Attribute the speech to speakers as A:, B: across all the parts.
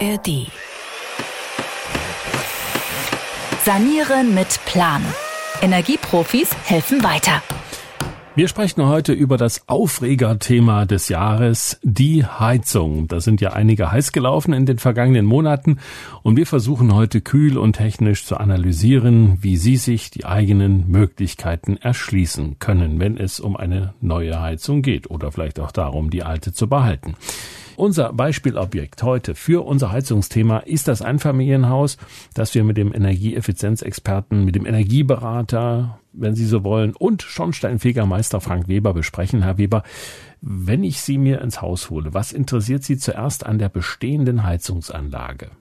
A: ARD. Sanieren mit Plan. Energieprofis helfen weiter.
B: Wir sprechen heute über das Aufregerthema des Jahres, die Heizung. Da sind ja einige heiß gelaufen in den vergangenen Monaten und wir versuchen heute kühl und technisch zu analysieren, wie Sie sich die eigenen Möglichkeiten erschließen können, wenn es um eine neue Heizung geht oder vielleicht auch darum, die alte zu behalten. Unser Beispielobjekt heute für unser Heizungsthema ist das Einfamilienhaus, das wir mit dem Energieeffizienzexperten, mit dem Energieberater, wenn Sie so wollen, und Schornsteinfegermeister Frank Weber besprechen. Herr Weber, wenn ich Sie mir ins Haus hole, was interessiert Sie zuerst an der bestehenden Heizungsanlage?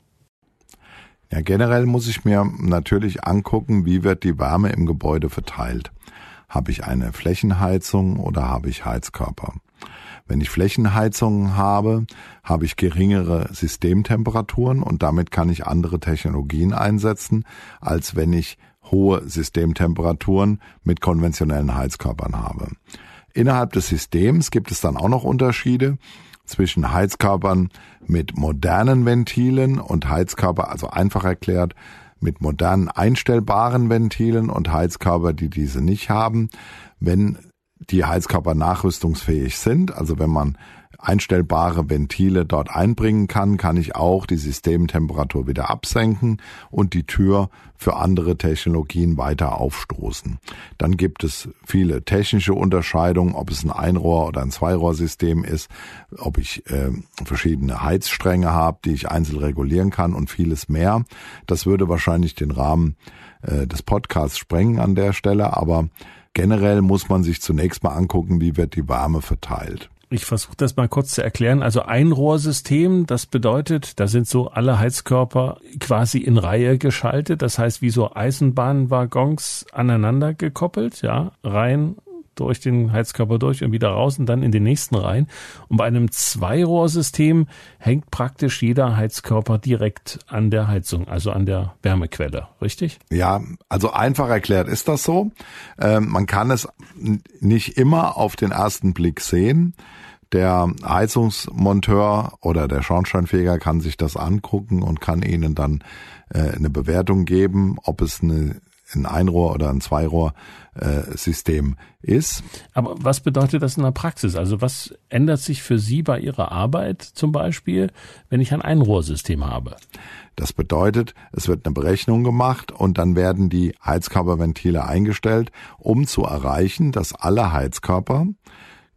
C: Ja, generell muss ich mir natürlich angucken, wie wird die Wärme im Gebäude verteilt. Habe ich eine Flächenheizung oder habe ich Heizkörper? Wenn ich Flächenheizungen habe, habe ich geringere Systemtemperaturen und damit kann ich andere Technologien einsetzen, als wenn ich hohe Systemtemperaturen mit konventionellen Heizkörpern habe. Innerhalb des Systems gibt es dann auch noch Unterschiede zwischen Heizkörpern mit modernen Ventilen und Heizkörper, also einfach erklärt, mit modernen einstellbaren Ventilen und Heizkörper, die diese nicht haben. Wenn die Heizkörper nachrüstungsfähig sind. Also wenn man einstellbare Ventile dort einbringen kann, kann ich auch die Systemtemperatur wieder absenken und die Tür für andere Technologien weiter aufstoßen. Dann gibt es viele technische Unterscheidungen, ob es ein Einrohr- oder ein Zweirohrsystem ist, ob ich äh, verschiedene Heizstränge habe, die ich einzeln regulieren kann und vieles mehr. Das würde wahrscheinlich den Rahmen äh, des Podcasts sprengen an der Stelle, aber Generell muss man sich zunächst mal angucken, wie wird die Wärme verteilt.
B: Ich versuche das mal kurz zu erklären. Also Einrohrsystem, das bedeutet, da sind so alle Heizkörper quasi in Reihe geschaltet. Das heißt, wie so Eisenbahnwaggons aneinander gekoppelt, ja, rein durch den Heizkörper durch und wieder raus und dann in den nächsten rein. Und bei einem Zweirohrsystem hängt praktisch jeder Heizkörper direkt an der Heizung, also an der Wärmequelle, richtig?
C: Ja, also einfach erklärt ist das so. Ähm, man kann es nicht immer auf den ersten Blick sehen. Der Heizungsmonteur oder der Schornsteinfeger kann sich das angucken und kann Ihnen dann äh, eine Bewertung geben, ob es eine ein Einrohr- oder ein Zweirohr-System äh, ist.
B: Aber was bedeutet das in der Praxis? Also was ändert sich für Sie bei Ihrer Arbeit zum Beispiel, wenn ich ein Einrohrsystem habe?
C: Das bedeutet, es wird eine Berechnung gemacht und dann werden die Heizkörperventile eingestellt, um zu erreichen, dass alle Heizkörper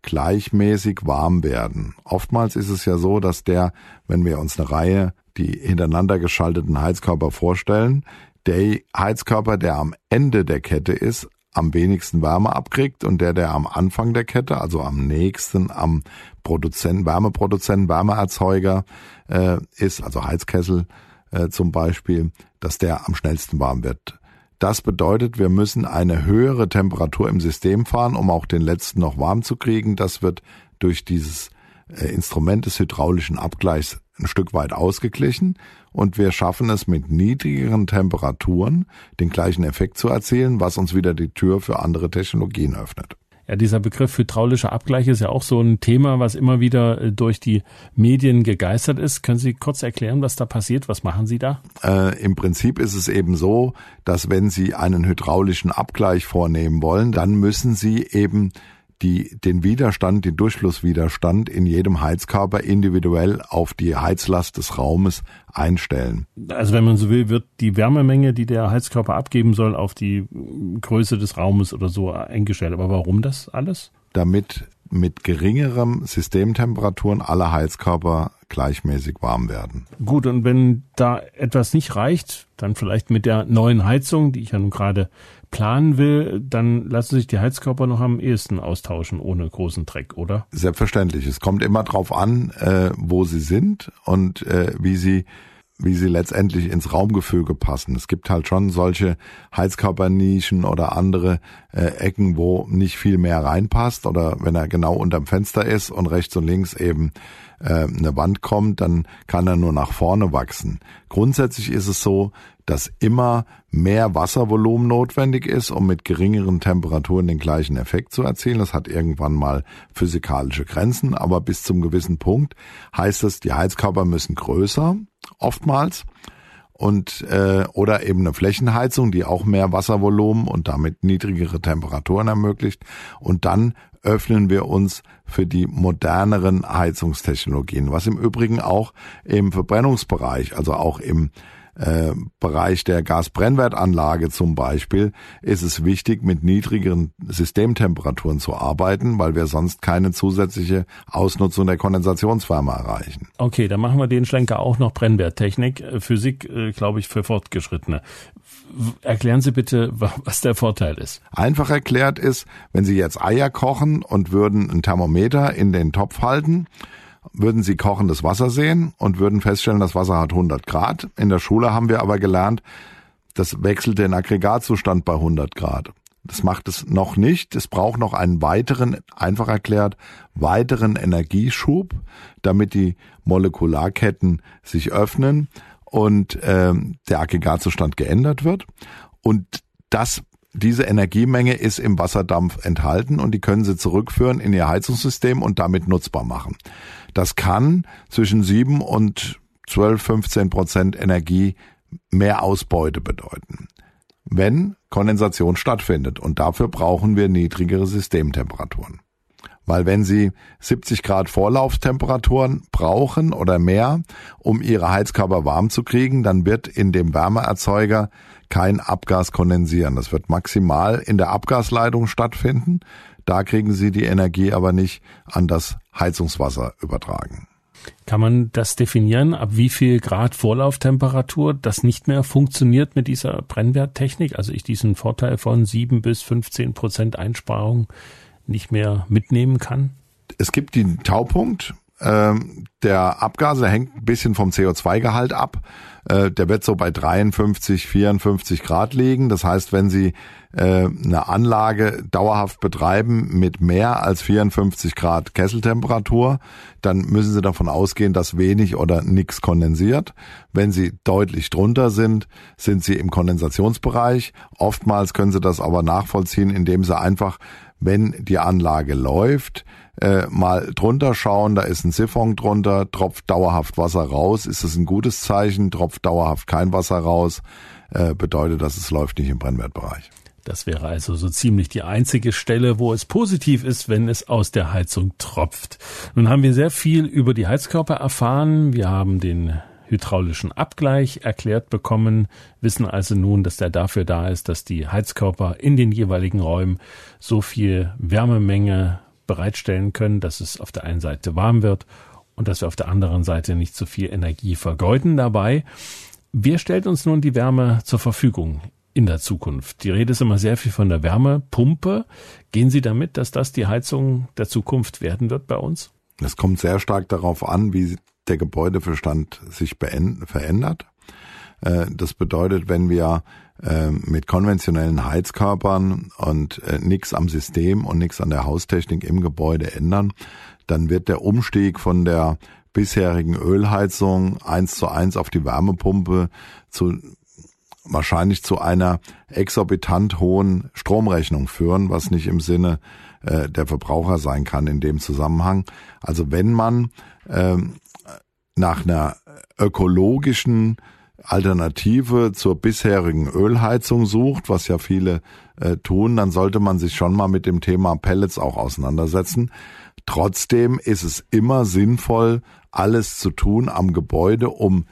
C: gleichmäßig warm werden. Oftmals ist es ja so, dass der, wenn wir uns eine Reihe die hintereinander geschalteten Heizkörper vorstellen, der Heizkörper, der am Ende der Kette ist, am wenigsten Wärme abkriegt und der, der am Anfang der Kette, also am nächsten am Produzenten, Wärmeproduzenten, Wärmeerzeuger äh, ist, also Heizkessel äh, zum Beispiel, dass der am schnellsten warm wird. Das bedeutet, wir müssen eine höhere Temperatur im System fahren, um auch den letzten noch warm zu kriegen. Das wird durch dieses äh, Instrument des hydraulischen Abgleichs ein Stück weit ausgeglichen und wir schaffen es mit niedrigeren Temperaturen den gleichen Effekt zu erzielen, was uns wieder die Tür für andere Technologien öffnet.
B: Ja, dieser Begriff hydraulischer Abgleich ist ja auch so ein Thema, was immer wieder äh, durch die Medien gegeistert ist. Können Sie kurz erklären, was da passiert? Was machen Sie da?
C: Äh, Im Prinzip ist es eben so, dass wenn Sie einen hydraulischen Abgleich vornehmen wollen, dann müssen Sie eben die, den Widerstand, den Durchflusswiderstand in jedem Heizkörper individuell auf die Heizlast des Raumes einstellen.
B: Also wenn man so will, wird die Wärmemenge, die der Heizkörper abgeben soll, auf die Größe des Raumes oder so eingestellt. Aber warum das alles?
C: Damit mit geringerem Systemtemperaturen alle Heizkörper gleichmäßig warm werden.
B: Gut, und wenn da etwas nicht reicht, dann vielleicht mit der neuen Heizung, die ich ja nun gerade planen will, dann lassen sich die Heizkörper noch am ehesten austauschen ohne großen Dreck, oder?
C: Selbstverständlich. Es kommt immer drauf an, äh, wo sie sind und äh, wie sie wie sie letztendlich ins Raumgefüge passen. Es gibt halt schon solche Heizkörpernischen oder andere äh, Ecken, wo nicht viel mehr reinpasst oder wenn er genau unterm Fenster ist und rechts und links eben äh, eine Wand kommt, dann kann er nur nach vorne wachsen. Grundsätzlich ist es so, dass immer mehr Wasservolumen notwendig ist, um mit geringeren Temperaturen den gleichen Effekt zu erzielen. Das hat irgendwann mal physikalische Grenzen, aber bis zum gewissen Punkt heißt es, die Heizkörper müssen größer oftmals und äh, oder eben eine Flächenheizung, die auch mehr Wasservolumen und damit niedrigere Temperaturen ermöglicht. Und dann öffnen wir uns für die moderneren Heizungstechnologien, was im Übrigen auch im Verbrennungsbereich, also auch im äh, Bereich der Gasbrennwertanlage zum Beispiel ist es wichtig, mit niedrigeren Systemtemperaturen zu arbeiten, weil wir sonst keine zusätzliche Ausnutzung der Kondensationswärme erreichen.
B: Okay, dann machen wir den Schlenker auch noch Brennwerttechnik. Äh, Physik, äh, glaube ich, für Fortgeschrittene. Erklären Sie bitte, was der Vorteil ist.
C: Einfach erklärt ist, wenn Sie jetzt Eier kochen und würden ein Thermometer in den Topf halten, würden Sie kochendes Wasser sehen und würden feststellen, das Wasser hat 100 Grad. In der Schule haben wir aber gelernt, das wechselt den Aggregatzustand bei 100 Grad. Das macht es noch nicht. Es braucht noch einen weiteren, einfach erklärt, weiteren Energieschub, damit die Molekularketten sich öffnen und ähm, der Aggregatzustand geändert wird. Und das diese Energiemenge ist im Wasserdampf enthalten und die können Sie zurückführen in Ihr Heizungssystem und damit nutzbar machen. Das kann zwischen sieben und 12, 15 Prozent Energie mehr Ausbeute bedeuten, wenn Kondensation stattfindet. Und dafür brauchen wir niedrigere Systemtemperaturen. Weil wenn Sie 70 Grad Vorlauftemperaturen brauchen oder mehr, um Ihre Heizkörper warm zu kriegen, dann wird in dem Wärmeerzeuger kein Abgas kondensieren. Das wird maximal in der Abgasleitung stattfinden. Da kriegen Sie die Energie aber nicht an das Heizungswasser übertragen.
B: Kann man das definieren, ab wie viel Grad Vorlauftemperatur das nicht mehr funktioniert mit dieser Brennwerttechnik? Also ich diesen Vorteil von sieben bis 15 Prozent Einsparung nicht mehr mitnehmen kann?
C: Es gibt den Taupunkt. Ähm, der Abgase hängt ein bisschen vom CO2-Gehalt ab. Äh, der wird so bei 53, 54 Grad liegen. Das heißt, wenn Sie äh, eine Anlage dauerhaft betreiben mit mehr als 54 Grad Kesseltemperatur, dann müssen Sie davon ausgehen, dass wenig oder nichts kondensiert. Wenn Sie deutlich drunter sind, sind Sie im Kondensationsbereich. Oftmals können Sie das aber nachvollziehen, indem Sie einfach, wenn die Anlage läuft, äh, mal drunter schauen, da ist ein Siphon drunter, tropft dauerhaft Wasser raus, ist das ein gutes Zeichen, tropft dauerhaft kein Wasser raus, äh, bedeutet, dass es läuft nicht im Brennwertbereich.
B: Das wäre also so ziemlich die einzige Stelle, wo es positiv ist, wenn es aus der Heizung tropft. Nun haben wir sehr viel über die Heizkörper erfahren. Wir haben den hydraulischen Abgleich erklärt bekommen, wissen also nun, dass der dafür da ist, dass die Heizkörper in den jeweiligen Räumen so viel Wärmemenge bereitstellen können, dass es auf der einen Seite warm wird und dass wir auf der anderen Seite nicht zu viel Energie vergeuden dabei. Wer stellt uns nun die Wärme zur Verfügung in der Zukunft? Die Rede ist immer sehr viel von der Wärmepumpe. Gehen Sie damit, dass das die Heizung der Zukunft werden wird bei uns?
C: Es kommt sehr stark darauf an, wie der Gebäudeverstand sich verändert. Äh, das bedeutet, wenn wir äh, mit konventionellen Heizkörpern und äh, nichts am System und nichts an der Haustechnik im Gebäude ändern, dann wird der Umstieg von der bisherigen Ölheizung eins zu eins auf die Wärmepumpe zu wahrscheinlich zu einer exorbitant hohen Stromrechnung führen, was nicht im Sinne äh, der Verbraucher sein kann in dem Zusammenhang. Also wenn man ähm, nach einer ökologischen Alternative zur bisherigen Ölheizung sucht, was ja viele äh, tun, dann sollte man sich schon mal mit dem Thema Pellets auch auseinandersetzen. Trotzdem ist es immer sinnvoll, alles zu tun am Gebäude, um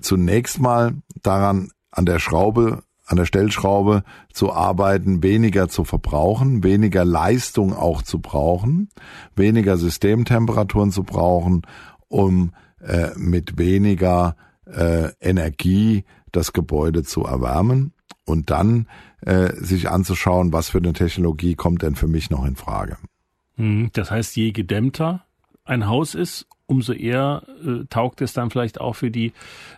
C: zunächst mal daran an der Schraube, an der Stellschraube zu arbeiten, weniger zu verbrauchen, weniger Leistung auch zu brauchen, weniger Systemtemperaturen zu brauchen, um äh, mit weniger äh, Energie das Gebäude zu erwärmen und dann äh, sich anzuschauen, was für eine Technologie kommt denn für mich noch in Frage.
B: Hm, das heißt, je gedämmter ein Haus ist, umso eher äh, taugt es dann vielleicht auch für die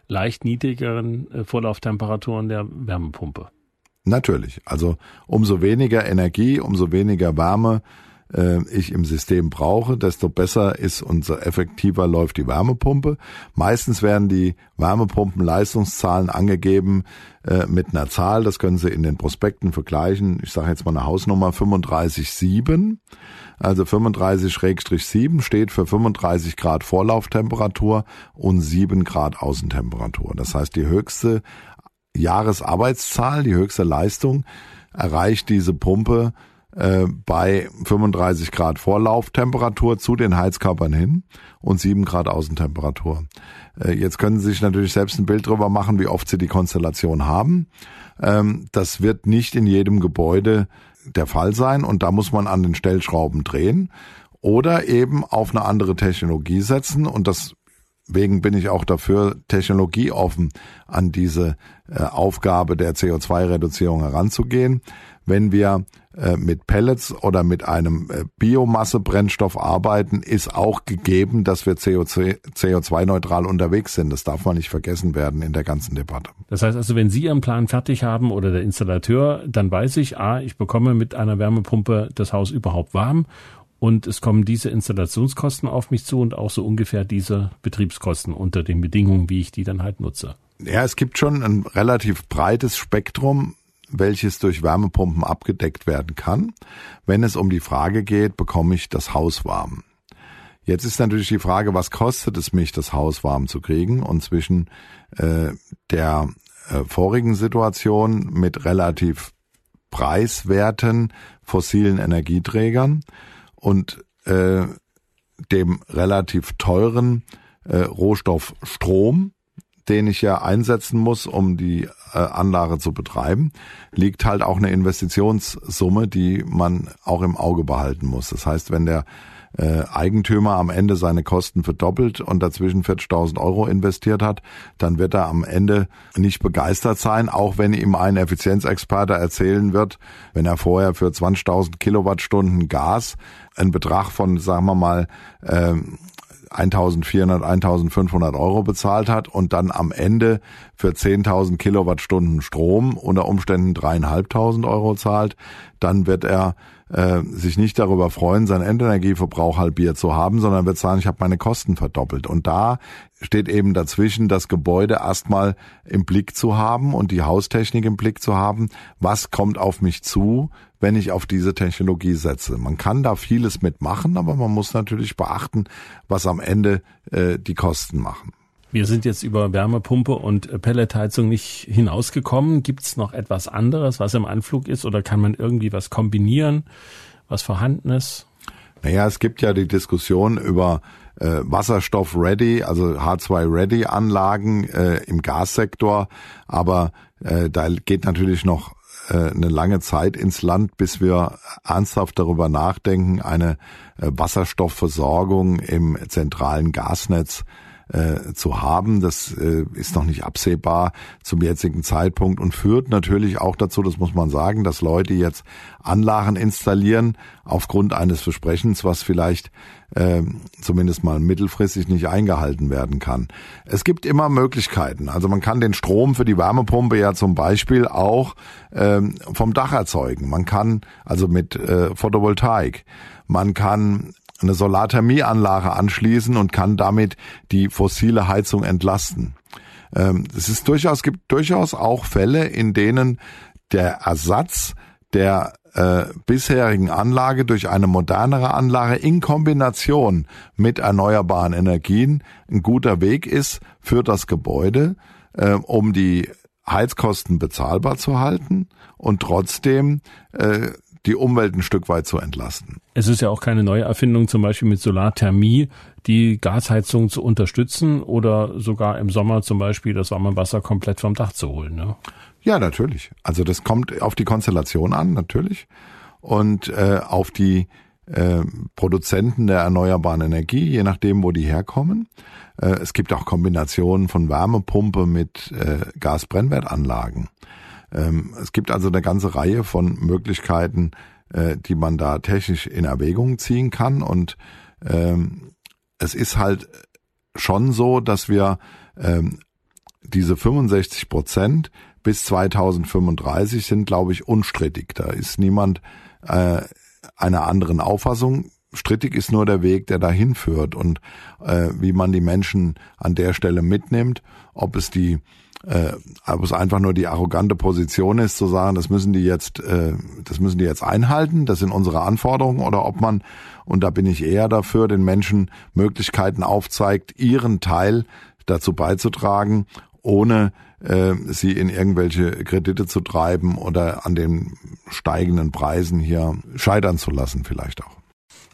B: leicht niedrigeren äh, Vorlauftemperaturen der Wärmepumpe.
C: Natürlich. Also umso weniger Energie, umso weniger Wärme äh, ich im System brauche, desto besser ist unser effektiver läuft die Wärmepumpe. Meistens werden die Wärmepumpenleistungszahlen angegeben äh, mit einer Zahl, das können Sie in den Prospekten vergleichen. Ich sage jetzt mal eine Hausnummer 357. Also 35-7 steht für 35 Grad Vorlauftemperatur und 7 Grad Außentemperatur. Das heißt, die höchste Jahresarbeitszahl, die höchste Leistung erreicht diese Pumpe äh, bei 35 Grad Vorlauftemperatur zu den Heizkörpern hin und 7 Grad Außentemperatur. Äh, jetzt können Sie sich natürlich selbst ein Bild darüber machen, wie oft Sie die Konstellation haben. Ähm, das wird nicht in jedem Gebäude der Fall sein und da muss man an den Stellschrauben drehen oder eben auf eine andere Technologie setzen und das Deswegen bin ich auch dafür, technologieoffen an diese äh, Aufgabe der CO2-Reduzierung heranzugehen. Wenn wir äh, mit Pellets oder mit einem äh, Biomassebrennstoff arbeiten, ist auch gegeben, dass wir CO2-neutral unterwegs sind. Das darf man nicht vergessen werden in der ganzen Debatte.
B: Das heißt also, wenn Sie Ihren Plan fertig haben oder der Installateur, dann weiß ich, ah, ich bekomme mit einer Wärmepumpe das Haus überhaupt warm und es kommen diese Installationskosten auf mich zu und auch so ungefähr diese Betriebskosten unter den Bedingungen, wie ich die dann halt nutze.
C: Ja, es gibt schon ein relativ breites Spektrum, welches durch Wärmepumpen abgedeckt werden kann, wenn es um die Frage geht, bekomme ich das Haus warm. Jetzt ist natürlich die Frage, was kostet es mich, das Haus warm zu kriegen? Und zwischen äh, der äh, vorigen Situation mit relativ preiswerten fossilen Energieträgern und äh, dem relativ teuren äh, Rohstoff Strom, den ich ja einsetzen muss, um die äh, Anlage zu betreiben, liegt halt auch eine Investitionssumme, die man auch im Auge behalten muss. Das heißt, wenn der äh, Eigentümer am Ende seine Kosten verdoppelt und dazwischen 40.000 Euro investiert hat, dann wird er am Ende nicht begeistert sein, auch wenn ihm ein Effizienzexperte erzählen wird, wenn er vorher für 20.000 Kilowattstunden Gas einen Betrag von, sagen wir mal, äh, 1400, 1500 Euro bezahlt hat und dann am Ende für 10.000 Kilowattstunden Strom unter Umständen dreieinhalbtausend Euro zahlt, dann wird er äh, sich nicht darüber freuen, seinen Endenergieverbrauch halbiert zu haben, sondern wird sagen, ich habe meine Kosten verdoppelt. Und da steht eben dazwischen, das Gebäude erstmal im Blick zu haben und die Haustechnik im Blick zu haben. Was kommt auf mich zu, wenn ich auf diese Technologie setze? Man kann da vieles mitmachen, aber man muss natürlich beachten, was am Ende äh, die Kosten machen.
B: Wir sind jetzt über Wärmepumpe und Pelletheizung nicht hinausgekommen. Gibt es noch etwas anderes, was im Anflug ist oder kann man irgendwie was kombinieren, was vorhanden ist?
C: Naja, es gibt ja die Diskussion über äh, Wasserstoff-Ready, also H2-Ready-Anlagen äh, im Gassektor, aber äh, da geht natürlich noch äh, eine lange Zeit ins Land, bis wir ernsthaft darüber nachdenken, eine äh, Wasserstoffversorgung im zentralen Gasnetz äh, zu haben. Das äh, ist noch nicht absehbar zum jetzigen Zeitpunkt und führt natürlich auch dazu, das muss man sagen, dass Leute jetzt Anlagen installieren aufgrund eines Versprechens, was vielleicht äh, zumindest mal mittelfristig nicht eingehalten werden kann. Es gibt immer Möglichkeiten. Also man kann den Strom für die Wärmepumpe ja zum Beispiel auch ähm, vom Dach erzeugen. Man kann also mit äh, Photovoltaik. Man kann eine Solarthermieanlage anschließen und kann damit die fossile Heizung entlasten. Ähm, es ist durchaus, gibt durchaus auch Fälle, in denen der Ersatz der äh, bisherigen Anlage durch eine modernere Anlage in Kombination mit erneuerbaren Energien ein guter Weg ist für das Gebäude, äh, um die Heizkosten bezahlbar zu halten und trotzdem äh, die Umwelt ein Stück weit zu entlasten.
B: Es ist ja auch keine neue Erfindung, zum Beispiel mit Solarthermie die Gasheizung zu unterstützen oder sogar im Sommer zum Beispiel das warme Wasser komplett vom Dach zu holen. Ne?
C: Ja, natürlich. Also das kommt auf die Konstellation an, natürlich. Und äh, auf die äh, Produzenten der erneuerbaren Energie, je nachdem, wo die herkommen. Äh, es gibt auch Kombinationen von Wärmepumpe mit äh, Gasbrennwertanlagen. Ähm, es gibt also eine ganze Reihe von Möglichkeiten, äh, die man da technisch in Erwägung ziehen kann. Und ähm, es ist halt schon so, dass wir ähm, diese 65 Prozent bis 2035 sind, glaube ich, unstrittig. Da ist niemand äh, einer anderen Auffassung. Strittig ist nur der Weg, der dahin führt und äh, wie man die Menschen an der Stelle mitnimmt, ob es die äh, ob es einfach nur die arrogante Position ist, zu sagen, das müssen die jetzt, äh, das müssen die jetzt einhalten, das sind unsere Anforderungen, oder ob man, und da bin ich eher dafür, den Menschen Möglichkeiten aufzeigt, ihren Teil dazu beizutragen, ohne äh, sie in irgendwelche Kredite zu treiben oder an den steigenden Preisen hier scheitern zu lassen vielleicht auch.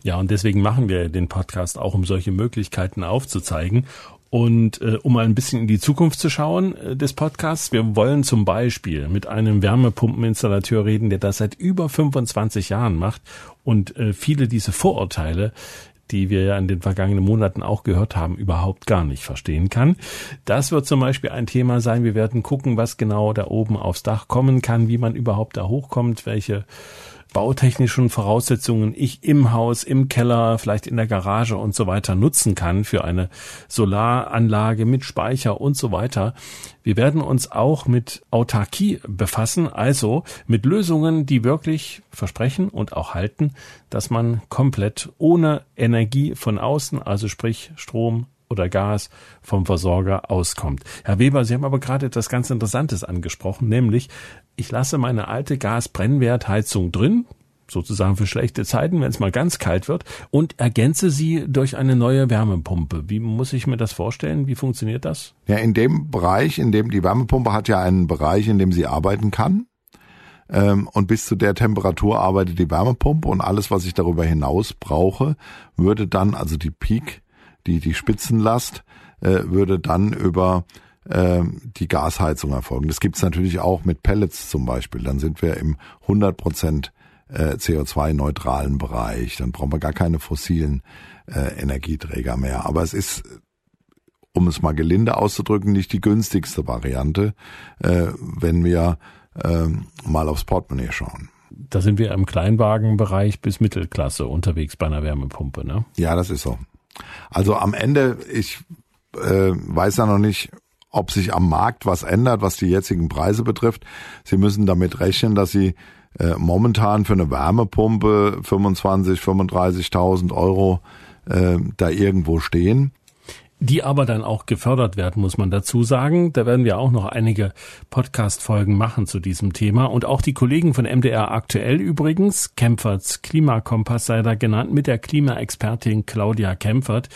B: Ja, und deswegen machen wir den Podcast auch, um solche Möglichkeiten aufzuzeigen. Und äh, um mal ein bisschen in die Zukunft zu schauen äh, des Podcasts, wir wollen zum Beispiel mit einem Wärmepumpeninstallateur reden, der das seit über 25 Jahren macht und äh, viele diese Vorurteile, die wir ja in den vergangenen Monaten auch gehört haben, überhaupt gar nicht verstehen kann. Das wird zum Beispiel ein Thema sein. Wir werden gucken, was genau da oben aufs Dach kommen kann, wie man überhaupt da hochkommt, welche bautechnischen Voraussetzungen ich im Haus, im Keller, vielleicht in der Garage und so weiter nutzen kann für eine Solaranlage mit Speicher und so weiter. Wir werden uns auch mit Autarkie befassen, also mit Lösungen, die wirklich versprechen und auch halten, dass man komplett ohne Energie von außen, also sprich Strom, oder Gas vom Versorger auskommt. Herr Weber, Sie haben aber gerade etwas ganz Interessantes angesprochen, nämlich ich lasse meine alte Gasbrennwertheizung drin, sozusagen für schlechte Zeiten, wenn es mal ganz kalt wird, und ergänze sie durch eine neue Wärmepumpe. Wie muss ich mir das vorstellen? Wie funktioniert das?
C: Ja, in dem Bereich, in dem die Wärmepumpe hat ja einen Bereich, in dem sie arbeiten kann. Ähm, und bis zu der Temperatur arbeitet die Wärmepumpe und alles, was ich darüber hinaus brauche, würde dann, also die Peak, die, die Spitzenlast, äh, würde dann über äh, die Gasheizung erfolgen. Das gibt's natürlich auch mit Pellets zum Beispiel. Dann sind wir im 100 Prozent äh, CO2-neutralen Bereich. Dann brauchen wir gar keine fossilen äh, Energieträger mehr. Aber es ist, um es mal gelinde auszudrücken, nicht die günstigste Variante, äh, wenn wir äh, mal aufs Portemonnaie schauen.
B: Da sind wir im Kleinwagenbereich bis Mittelklasse unterwegs bei einer Wärmepumpe, ne?
C: Ja, das ist so. Also am Ende, ich äh, weiß ja noch nicht, ob sich am Markt was ändert, was die jetzigen Preise betrifft. Sie müssen damit rechnen, dass Sie äh, momentan für eine Wärmepumpe 25, 35.000 Euro äh, da irgendwo stehen.
B: Die aber dann auch gefördert werden, muss man dazu sagen. Da werden wir auch noch einige Podcast-Folgen machen zu diesem Thema. Und auch die Kollegen von MDR aktuell übrigens, Kempferts Klimakompass sei da genannt, mit der Klimaexpertin Claudia Kempfert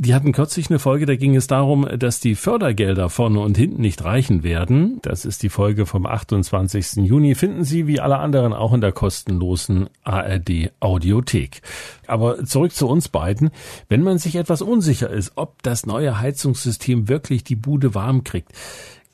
B: die hatten kürzlich eine Folge, da ging es darum, dass die Fördergelder vorne und hinten nicht reichen werden. Das ist die Folge vom 28. Juni. Finden Sie wie alle anderen auch in der kostenlosen ARD Audiothek. Aber zurück zu uns beiden. Wenn man sich etwas unsicher ist, ob das neue Heizungssystem wirklich die Bude warm kriegt,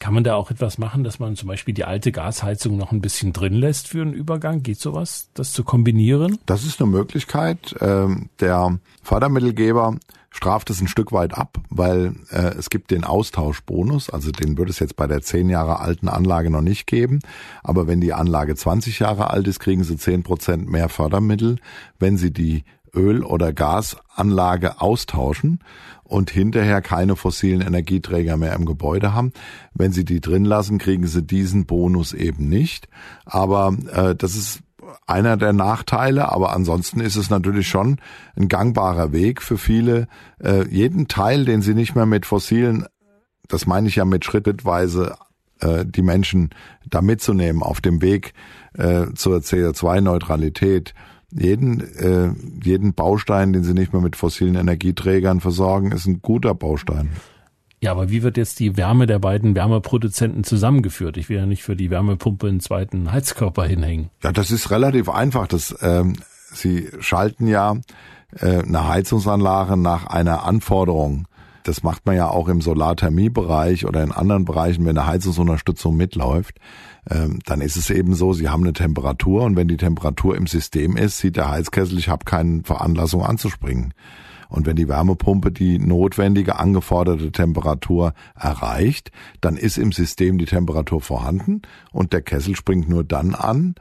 B: kann man da auch etwas machen, dass man zum Beispiel die alte Gasheizung noch ein bisschen drin lässt für einen Übergang? Geht sowas, das zu kombinieren?
C: Das ist eine Möglichkeit. Ähm, der Fördermittelgeber straft es ein Stück weit ab, weil äh, es gibt den Austauschbonus, also den würde es jetzt bei der zehn Jahre alten Anlage noch nicht geben. Aber wenn die Anlage 20 Jahre alt ist, kriegen sie zehn Prozent mehr Fördermittel, wenn sie die Öl- oder Gasanlage austauschen und hinterher keine fossilen Energieträger mehr im Gebäude haben. Wenn sie die drin lassen, kriegen sie diesen Bonus eben nicht. Aber äh, das ist einer der Nachteile, aber ansonsten ist es natürlich schon ein gangbarer Weg für viele, äh, jeden Teil, den sie nicht mehr mit fossilen, das meine ich ja mit schrittweise, äh, die Menschen da mitzunehmen auf dem Weg äh, zur CO2-Neutralität. Jeden, äh, jeden Baustein, den sie nicht mehr mit fossilen Energieträgern versorgen, ist ein guter Baustein.
B: Ja, aber wie wird jetzt die Wärme der beiden Wärmeproduzenten zusammengeführt? Ich will ja nicht für die Wärmepumpe einen zweiten Heizkörper hinhängen.
C: Ja, das ist relativ einfach. Das, ähm, Sie schalten ja äh, eine Heizungsanlage nach einer Anforderung. Das macht man ja auch im Solarthermiebereich oder in anderen Bereichen, wenn eine Heizungsunterstützung mitläuft. Ähm, dann ist es eben so, Sie haben eine Temperatur und wenn die Temperatur im System ist, sieht der Heizkessel, ich habe keine Veranlassung anzuspringen. Und wenn die Wärmepumpe die notwendige angeforderte Temperatur erreicht, dann ist im System die Temperatur vorhanden und der Kessel springt nur dann an,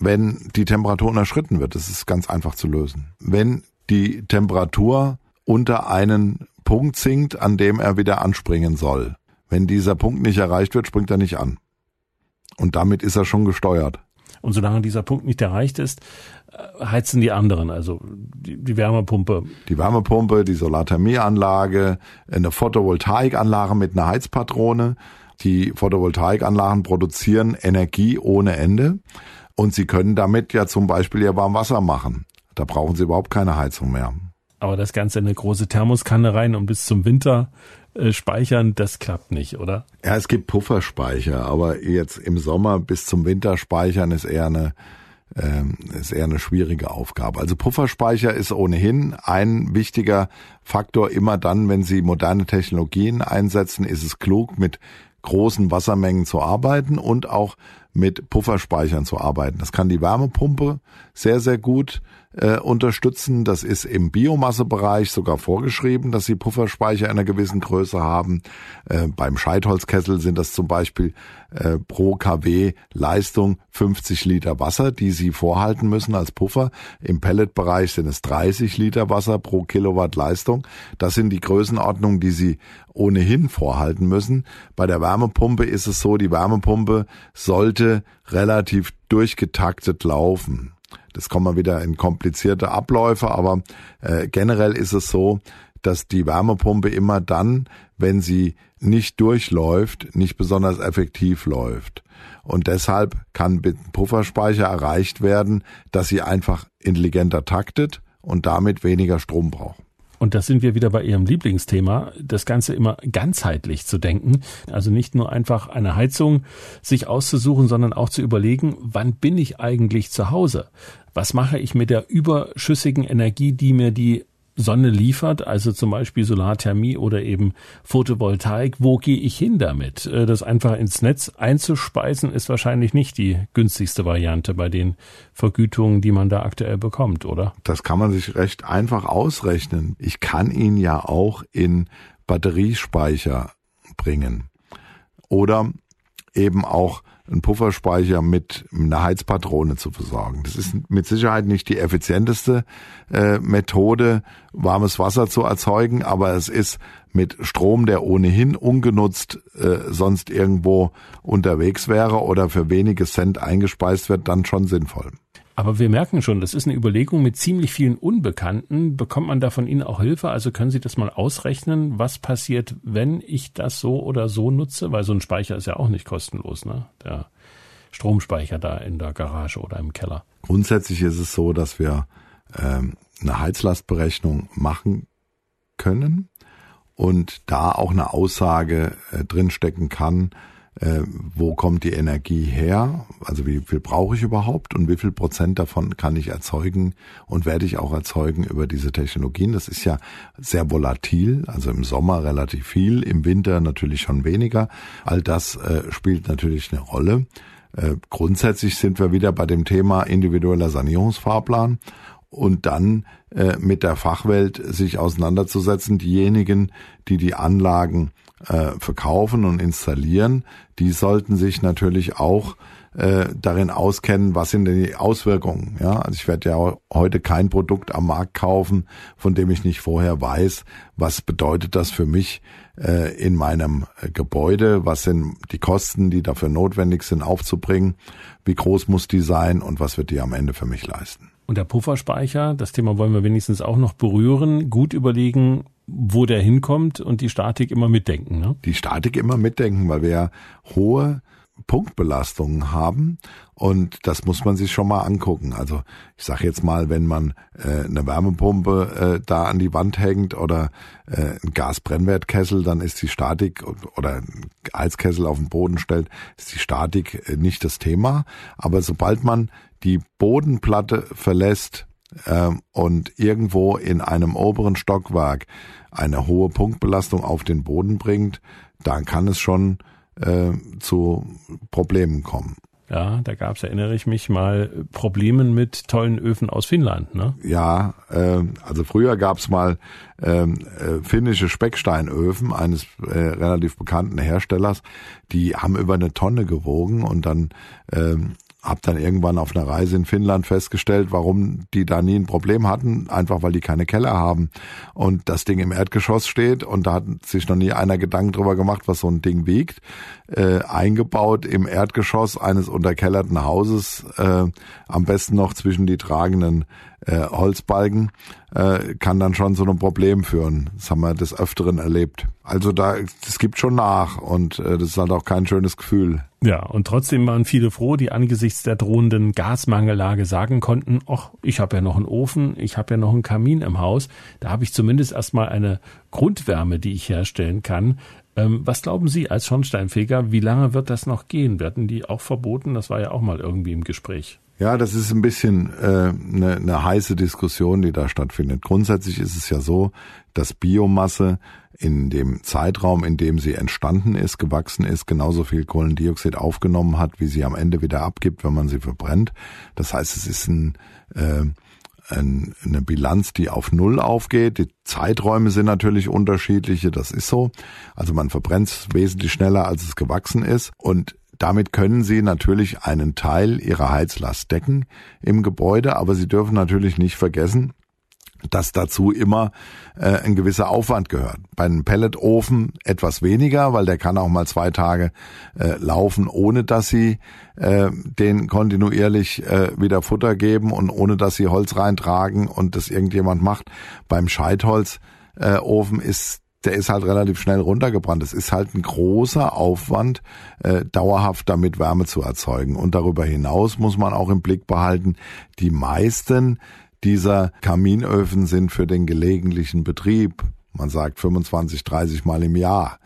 C: wenn die Temperatur unterschritten wird. Das ist ganz einfach zu lösen. Wenn die Temperatur unter einen Punkt sinkt, an dem er wieder anspringen soll. Wenn dieser Punkt nicht erreicht wird, springt er nicht an. Und damit ist er schon gesteuert.
B: Und solange dieser Punkt nicht erreicht ist, äh, heizen die anderen, also die, die Wärmepumpe.
C: Die Wärmepumpe, die Solarthermieanlage, eine Photovoltaikanlage mit einer Heizpatrone. Die Photovoltaikanlagen produzieren Energie ohne Ende und sie können damit ja zum Beispiel ihr Warmwasser machen. Da brauchen sie überhaupt keine Heizung mehr.
B: Aber das Ganze in eine große Thermoskanne rein und bis zum Winter äh, speichern, das klappt nicht, oder?
C: Ja, es gibt Pufferspeicher, aber jetzt im Sommer bis zum Winter speichern ist eher eine ähm, ist eher eine schwierige Aufgabe. Also Pufferspeicher ist ohnehin ein wichtiger Faktor. Immer dann, wenn Sie moderne Technologien einsetzen, ist es klug, mit großen Wassermengen zu arbeiten und auch mit Pufferspeichern zu arbeiten. Das kann die Wärmepumpe sehr, sehr gut äh, unterstützen. Das ist im Biomassebereich sogar vorgeschrieben, dass sie Pufferspeicher einer gewissen Größe haben. Äh, beim Scheitholzkessel sind das zum Beispiel äh, pro kW Leistung 50 Liter Wasser, die sie vorhalten müssen als Puffer. Im Pelletbereich sind es 30 Liter Wasser pro Kilowatt Leistung. Das sind die Größenordnungen, die sie ohnehin vorhalten müssen. Bei der Wärmepumpe ist es so, die Wärmepumpe sollte relativ durchgetaktet laufen. Das kommen wir wieder in komplizierte Abläufe, aber äh, generell ist es so, dass die Wärmepumpe immer dann, wenn sie nicht durchläuft, nicht besonders effektiv läuft. Und deshalb kann mit Pufferspeicher erreicht werden, dass sie einfach intelligenter taktet und damit weniger Strom braucht.
B: Und das sind wir wieder bei Ihrem Lieblingsthema, das Ganze immer ganzheitlich zu denken. Also nicht nur einfach eine Heizung sich auszusuchen, sondern auch zu überlegen, wann bin ich eigentlich zu Hause? Was mache ich mit der überschüssigen Energie, die mir die Sonne liefert, also zum Beispiel Solarthermie oder eben Photovoltaik, wo gehe ich hin damit? Äh, das einfach ins Netz einzuspeisen ist wahrscheinlich nicht die günstigste Variante bei den Vergütungen, die man da aktuell bekommt, oder?
C: Das kann man sich recht einfach ausrechnen. Ich kann ihn ja auch in Batteriespeicher bringen. Oder eben auch einen Pufferspeicher mit einer Heizpatrone zu versorgen. Das ist mit Sicherheit nicht die effizienteste äh, Methode, warmes Wasser zu erzeugen, aber es ist mit Strom, der ohnehin ungenutzt äh, sonst irgendwo unterwegs wäre oder für wenige Cent eingespeist wird, dann schon sinnvoll.
B: Aber wir merken schon, das ist eine Überlegung mit ziemlich vielen Unbekannten. Bekommt man da von Ihnen auch Hilfe? Also können Sie das mal ausrechnen, was passiert, wenn ich das so oder so nutze? Weil so ein Speicher ist ja auch nicht kostenlos, ne? Der Stromspeicher da in der Garage oder im Keller.
C: Grundsätzlich ist es so, dass wir ähm, eine Heizlastberechnung machen können und da auch eine Aussage äh, drinstecken kann, äh, wo kommt die Energie her, also wie viel brauche ich überhaupt und wie viel Prozent davon kann ich erzeugen und werde ich auch erzeugen über diese Technologien. Das ist ja sehr volatil, also im Sommer relativ viel, im Winter natürlich schon weniger. All das äh, spielt natürlich eine Rolle. Äh, grundsätzlich sind wir wieder bei dem Thema individueller Sanierungsfahrplan und dann äh, mit der Fachwelt sich auseinanderzusetzen. Diejenigen, die die Anlagen äh, verkaufen und installieren, die sollten sich natürlich auch äh, darin auskennen, was sind denn die Auswirkungen. Ja, also ich werde ja heute kein Produkt am Markt kaufen, von dem ich nicht vorher weiß, was bedeutet das für mich äh, in meinem äh, Gebäude, was sind die Kosten, die dafür notwendig sind, aufzubringen, wie groß muss die sein und was wird die am Ende für mich leisten.
B: Und der Pufferspeicher, das Thema wollen wir wenigstens auch noch berühren, gut überlegen, wo der hinkommt und die Statik immer mitdenken. Ne?
C: Die Statik immer mitdenken, weil wir ja hohe Punktbelastungen haben und das muss man sich schon mal angucken. Also ich sage jetzt mal, wenn man äh, eine Wärmepumpe äh, da an die Wand hängt oder äh, ein Gasbrennwertkessel, dann ist die Statik oder ein Heizkessel auf den Boden stellt, ist die Statik äh, nicht das Thema. Aber sobald man die Bodenplatte verlässt äh, und irgendwo in einem oberen Stockwerk eine hohe Punktbelastung auf den Boden bringt, dann kann es schon äh, zu Problemen kommen.
B: Ja, da gab es, erinnere ich mich mal, Problemen mit tollen Öfen aus Finnland, ne?
C: Ja, äh, also früher gab es mal ähm, äh, finnische Specksteinöfen eines äh, relativ bekannten Herstellers, die haben über eine Tonne gewogen und dann ähm, habe dann irgendwann auf einer Reise in Finnland festgestellt, warum die da nie ein Problem hatten, einfach weil die keine Keller haben und das Ding im Erdgeschoss steht und da hat sich noch nie einer Gedanken drüber gemacht, was so ein Ding wiegt. Äh, eingebaut im Erdgeschoss eines unterkellerten Hauses, äh, am besten noch zwischen die tragenden äh, Holzbalken, äh, kann dann schon zu einem Problem führen. Das haben wir des Öfteren erlebt. Also da, es gibt schon nach und äh, das ist halt auch kein schönes Gefühl.
B: Ja, und trotzdem waren viele froh, die angesichts der drohenden Gasmangellage sagen konnten, ach, ich habe ja noch einen Ofen, ich habe ja noch einen Kamin im Haus, da habe ich zumindest erstmal eine Grundwärme, die ich herstellen kann. Ähm, was glauben Sie als Schornsteinfeger, wie lange wird das noch gehen? Werden die auch verboten? Das war ja auch mal irgendwie im Gespräch.
C: Ja, das ist ein bisschen eine äh, ne, ne heiße Diskussion, die da stattfindet. Grundsätzlich ist es ja so, dass Biomasse in dem Zeitraum, in dem sie entstanden ist, gewachsen ist, genauso viel Kohlendioxid aufgenommen hat, wie sie am Ende wieder abgibt, wenn man sie verbrennt. Das heißt, es ist ein, äh, ein, eine Bilanz, die auf Null aufgeht. Die Zeiträume sind natürlich unterschiedliche, das ist so. Also man verbrennt es wesentlich schneller, als es gewachsen ist. Und damit können Sie natürlich einen Teil Ihrer Heizlast decken im Gebäude, aber Sie dürfen natürlich nicht vergessen, dass dazu immer äh, ein gewisser Aufwand gehört. Bei einem Pelletofen etwas weniger, weil der kann auch mal zwei Tage äh, laufen, ohne dass sie äh, den kontinuierlich äh, wieder Futter geben und ohne dass sie Holz reintragen und das irgendjemand macht. Beim Scheitholzofen äh, ist der ist halt relativ schnell runtergebrannt. Es ist halt ein großer Aufwand, äh, dauerhaft damit Wärme zu erzeugen. Und darüber hinaus muss man auch im Blick behalten, die meisten dieser Kaminöfen sind für den gelegentlichen Betrieb, man sagt 25, 30 Mal im Jahr,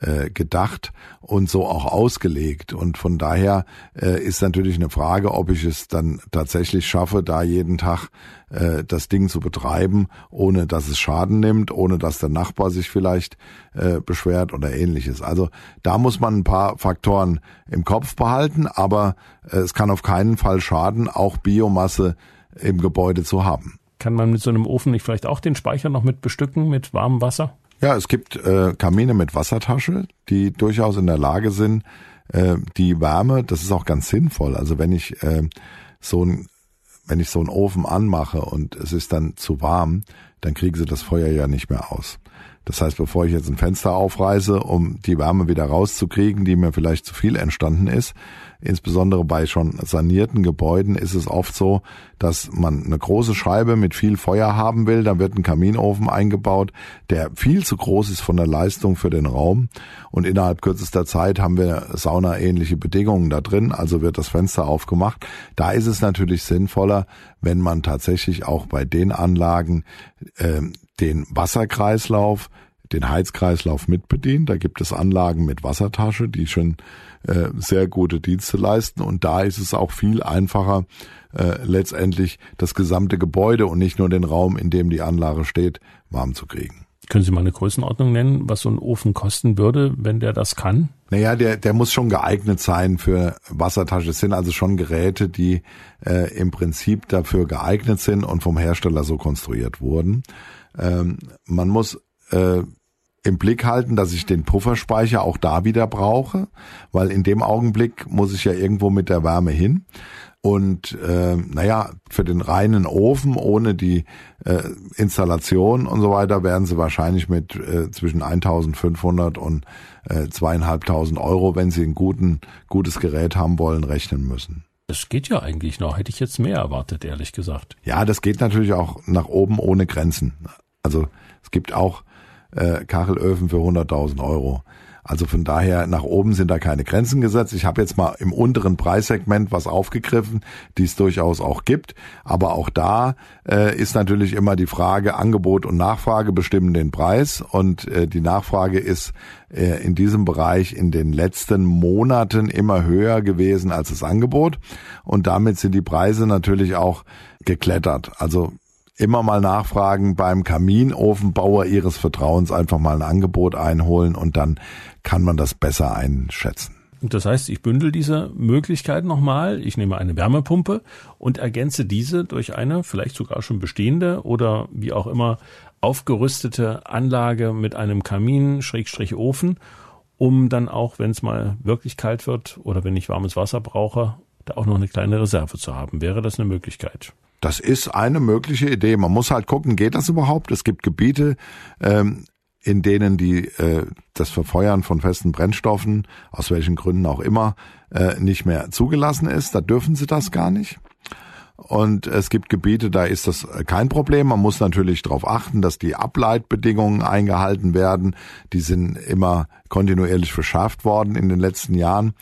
C: äh, gedacht und so auch ausgelegt. Und von daher äh, ist natürlich eine Frage, ob ich es dann tatsächlich schaffe, da jeden Tag äh, das Ding zu betreiben, ohne dass es Schaden nimmt, ohne dass der Nachbar sich vielleicht äh, beschwert oder ähnliches. Also da muss man ein paar Faktoren im Kopf behalten, aber äh, es kann auf keinen Fall schaden, auch Biomasse im Gebäude zu haben.
B: Kann man mit so einem Ofen nicht vielleicht auch den Speicher noch mit bestücken mit warmem Wasser?
C: Ja, es gibt äh, Kamine mit Wassertasche, die durchaus in der Lage sind, äh, die Wärme, das ist auch ganz sinnvoll. Also wenn ich äh, so ein wenn ich so einen Ofen anmache und es ist dann zu warm, dann kriegen sie das Feuer ja nicht mehr aus. Das heißt, bevor ich jetzt ein Fenster aufreiße, um die Wärme wieder rauszukriegen, die mir vielleicht zu viel entstanden ist, insbesondere bei schon sanierten Gebäuden ist es oft so, dass man eine große Scheibe mit viel Feuer haben will, dann wird ein Kaminofen eingebaut, der viel zu groß ist von der Leistung für den Raum und innerhalb kürzester Zeit haben wir saunaähnliche Bedingungen da drin, also wird das Fenster aufgemacht. Da ist es natürlich sinnvoller, wenn man tatsächlich auch bei den Anlagen äh, den Wasserkreislauf, den Heizkreislauf mitbedient. Da gibt es Anlagen mit Wassertasche, die schon äh, sehr gute Dienste leisten. Und da ist es auch viel einfacher, äh, letztendlich das gesamte Gebäude und nicht nur den Raum, in dem die Anlage steht, warm zu kriegen.
B: Können Sie mal eine Größenordnung nennen, was so ein Ofen kosten würde, wenn der das kann?
C: Naja, der, der muss schon geeignet sein für Wassertasche. Es sind also schon Geräte, die äh, im Prinzip dafür geeignet sind und vom Hersteller so konstruiert wurden. Ähm, man muss äh, im Blick halten, dass ich den Pufferspeicher auch da wieder brauche, weil in dem Augenblick muss ich ja irgendwo mit der Wärme hin. Und äh, naja, für den reinen Ofen ohne die äh, Installation und so weiter werden sie wahrscheinlich mit äh, zwischen 1.500 und äh, 2.500 Euro, wenn sie ein guten, gutes Gerät haben wollen, rechnen müssen.
B: Das geht ja eigentlich noch. Hätte ich jetzt mehr erwartet, ehrlich gesagt.
C: Ja, das geht natürlich auch nach oben ohne Grenzen. Also es gibt auch äh, Kachelöfen für 100.000 Euro. Also von daher nach oben sind da keine Grenzen gesetzt. Ich habe jetzt mal im unteren Preissegment was aufgegriffen, die es durchaus auch gibt. Aber auch da äh, ist natürlich immer die Frage, Angebot und Nachfrage bestimmen den Preis. Und äh, die Nachfrage ist äh, in diesem Bereich in den letzten Monaten immer höher gewesen als das Angebot. Und damit sind die Preise natürlich auch geklettert. Also immer mal nachfragen beim Kaminofenbauer Ihres Vertrauens, einfach mal ein Angebot einholen und dann kann man das besser einschätzen.
B: Das heißt, ich bündel diese Möglichkeit nochmal. Ich nehme eine Wärmepumpe und ergänze diese durch eine vielleicht sogar schon bestehende oder wie auch immer aufgerüstete Anlage mit einem Kamin, Schrägstrich Ofen, um dann auch, wenn es mal wirklich kalt wird oder wenn ich warmes Wasser brauche, da auch noch eine kleine Reserve zu haben. Wäre das eine Möglichkeit?
C: Das ist eine mögliche Idee. Man muss halt gucken, geht das überhaupt? Es gibt Gebiete, ähm, in denen die äh, das Verfeuern von festen Brennstoffen, aus welchen Gründen auch immer, äh, nicht mehr zugelassen ist. Da dürfen sie das gar nicht. Und es gibt Gebiete, da ist das kein Problem. Man muss natürlich darauf achten, dass die Ableitbedingungen eingehalten werden. Die sind immer kontinuierlich verschärft worden in den letzten Jahren.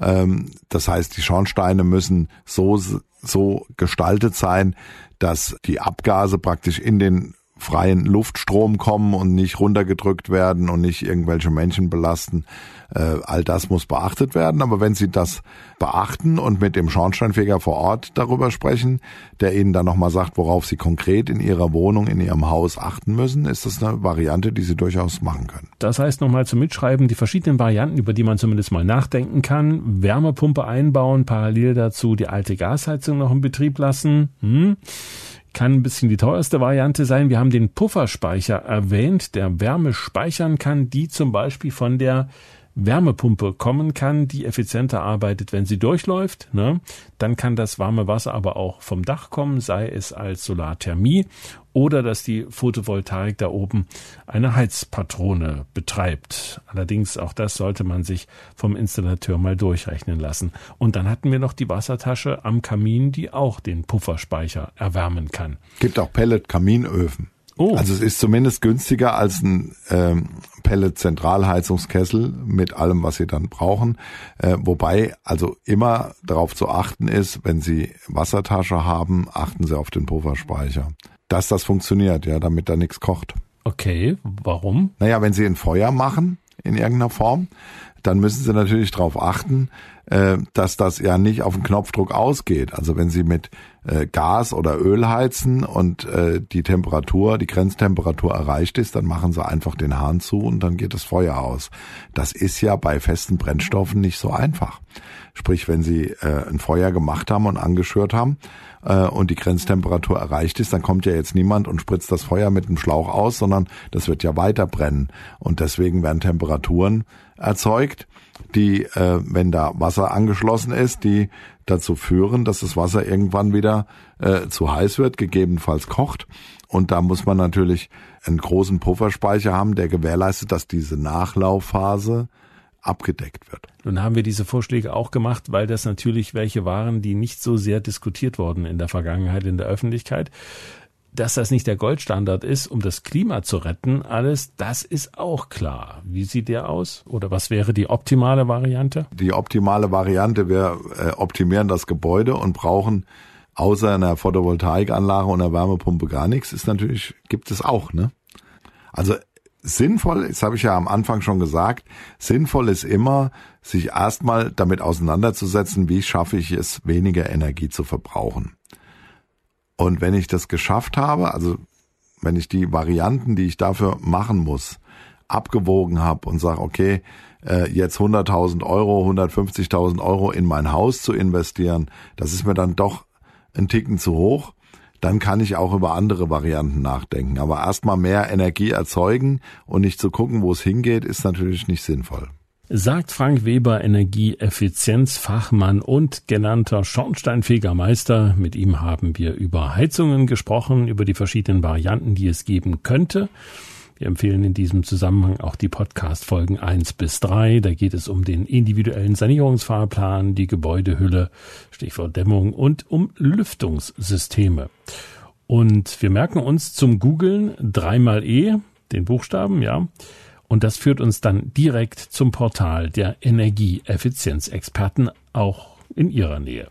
C: Ähm, das heißt, die Schornsteine müssen so, so gestaltet sein, dass die Abgase praktisch in den freien Luftstrom kommen und nicht runtergedrückt werden und nicht irgendwelche Menschen belasten. Äh, all das muss beachtet werden. Aber wenn Sie das beachten und mit dem Schornsteinfeger vor Ort darüber sprechen, der Ihnen dann nochmal sagt, worauf Sie konkret in Ihrer Wohnung, in Ihrem Haus achten müssen, ist das eine Variante, die Sie durchaus machen können.
B: Das heißt nochmal zum Mitschreiben, die verschiedenen Varianten, über die man zumindest mal nachdenken kann. Wärmepumpe einbauen, parallel dazu die alte Gasheizung noch in Betrieb lassen. Hm kann ein bisschen die teuerste Variante sein. Wir haben den Pufferspeicher erwähnt, der Wärme speichern kann, die zum Beispiel von der Wärmepumpe kommen kann, die effizienter arbeitet, wenn sie durchläuft. Ne? Dann kann das warme Wasser aber auch vom Dach kommen, sei es als Solarthermie oder dass die Photovoltaik da oben eine Heizpatrone betreibt. Allerdings auch das sollte man sich vom Installateur mal durchrechnen lassen. Und dann hatten wir noch die Wassertasche am Kamin, die auch den Pufferspeicher erwärmen kann.
C: Gibt auch Pellet-Kaminöfen. Oh. Also es ist zumindest günstiger als ein ähm, Pellet-Zentralheizungskessel mit allem, was Sie dann brauchen. Äh, wobei also immer darauf zu achten ist, wenn Sie Wassertasche haben, achten Sie auf den Pufferspeicher. Dass das funktioniert, ja, damit da nichts kocht.
B: Okay, warum?
C: Naja, wenn Sie ein Feuer machen in irgendeiner Form, dann müssen Sie natürlich darauf achten, dass das ja nicht auf den Knopfdruck ausgeht. Also wenn Sie mit äh, Gas oder Öl heizen und äh, die Temperatur, die Grenztemperatur erreicht ist, dann machen Sie einfach den Hahn zu und dann geht das Feuer aus. Das ist ja bei festen Brennstoffen nicht so einfach. Sprich, wenn Sie äh, ein Feuer gemacht haben und angeschürt haben äh, und die Grenztemperatur erreicht ist, dann kommt ja jetzt niemand und spritzt das Feuer mit dem Schlauch aus, sondern das wird ja weiter brennen. Und deswegen werden Temperaturen erzeugt, die, äh, wenn da Wasser angeschlossen ist, die dazu führen, dass das Wasser irgendwann wieder äh, zu heiß wird, gegebenenfalls kocht. Und da muss man natürlich einen großen Pufferspeicher haben, der gewährleistet, dass diese Nachlaufphase abgedeckt wird.
B: Nun haben wir diese Vorschläge auch gemacht, weil das natürlich welche waren, die nicht so sehr diskutiert wurden in der Vergangenheit in der Öffentlichkeit dass das nicht der Goldstandard ist, um das Klima zu retten, alles, das ist auch klar. Wie sieht der aus? Oder was wäre die optimale Variante?
C: Die optimale Variante, wir äh, optimieren das Gebäude und brauchen außer einer Photovoltaikanlage und einer Wärmepumpe gar nichts, ist natürlich, gibt es auch, ne? Also sinnvoll, das habe ich ja am Anfang schon gesagt, sinnvoll ist immer, sich erstmal damit auseinanderzusetzen, wie schaffe ich es, weniger Energie zu verbrauchen. Und wenn ich das geschafft habe, also wenn ich die Varianten, die ich dafür machen muss, abgewogen habe und sage, okay, äh, jetzt 100.000 Euro, 150.000 Euro in mein Haus zu investieren, das ist mir dann doch ein Ticken zu hoch, dann kann ich auch über andere Varianten nachdenken. Aber erstmal mehr Energie erzeugen und nicht zu gucken, wo es hingeht, ist natürlich nicht sinnvoll
B: sagt Frank Weber, Energieeffizienzfachmann und genannter Schornsteinfegermeister. Mit ihm haben wir über Heizungen gesprochen, über die verschiedenen Varianten, die es geben könnte. Wir empfehlen in diesem Zusammenhang auch die Podcast-Folgen 1 bis 3. Da geht es um den individuellen Sanierungsfahrplan, die Gebäudehülle, Stichwort Dämmung und um Lüftungssysteme. Und wir merken uns zum Googlen dreimal E, den Buchstaben, ja. Und das führt uns dann direkt zum Portal der Energieeffizienzexperten, auch in ihrer Nähe.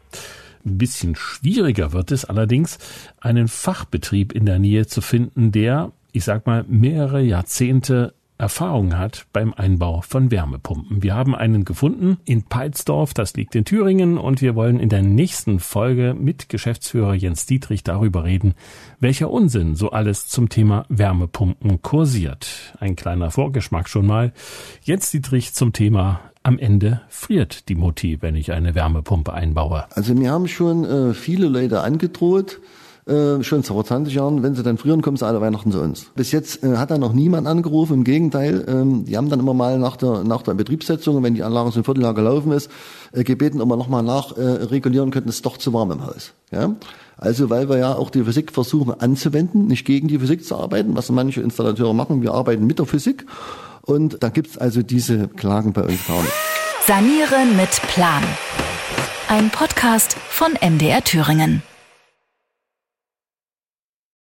B: Ein bisschen schwieriger wird es allerdings, einen Fachbetrieb in der Nähe zu finden, der, ich sag mal, mehrere Jahrzehnte Erfahrung hat beim Einbau von Wärmepumpen. Wir haben einen gefunden in Peitsdorf, das liegt in Thüringen, und wir wollen in der nächsten Folge mit Geschäftsführer Jens Dietrich darüber reden, welcher Unsinn so alles zum Thema Wärmepumpen kursiert. Ein kleiner Vorgeschmack schon mal. Jens Dietrich zum Thema am Ende friert die Mutti, wenn ich eine Wärmepumpe einbaue.
D: Also mir haben schon äh, viele Leute angedroht, äh, schon vor 20 Jahren, wenn sie dann früher kommen sie alle Weihnachten zu uns. Bis jetzt äh, hat da noch niemand angerufen, im Gegenteil, ähm, die haben dann immer mal nach der, nach der Betriebssetzung, wenn die Anlage so ein Vierteljahr gelaufen ist, äh, gebeten, ob wir nochmal nachregulieren äh, könnten, es ist doch zu warm im Haus. Ja? Also weil wir ja auch die Physik versuchen anzuwenden, nicht gegen die Physik zu arbeiten, was manche Installateure machen, wir arbeiten mit der Physik und da gibt's also diese Klagen bei uns gar nicht.
A: Sanieren mit Plan. Ein Podcast von MDR Thüringen.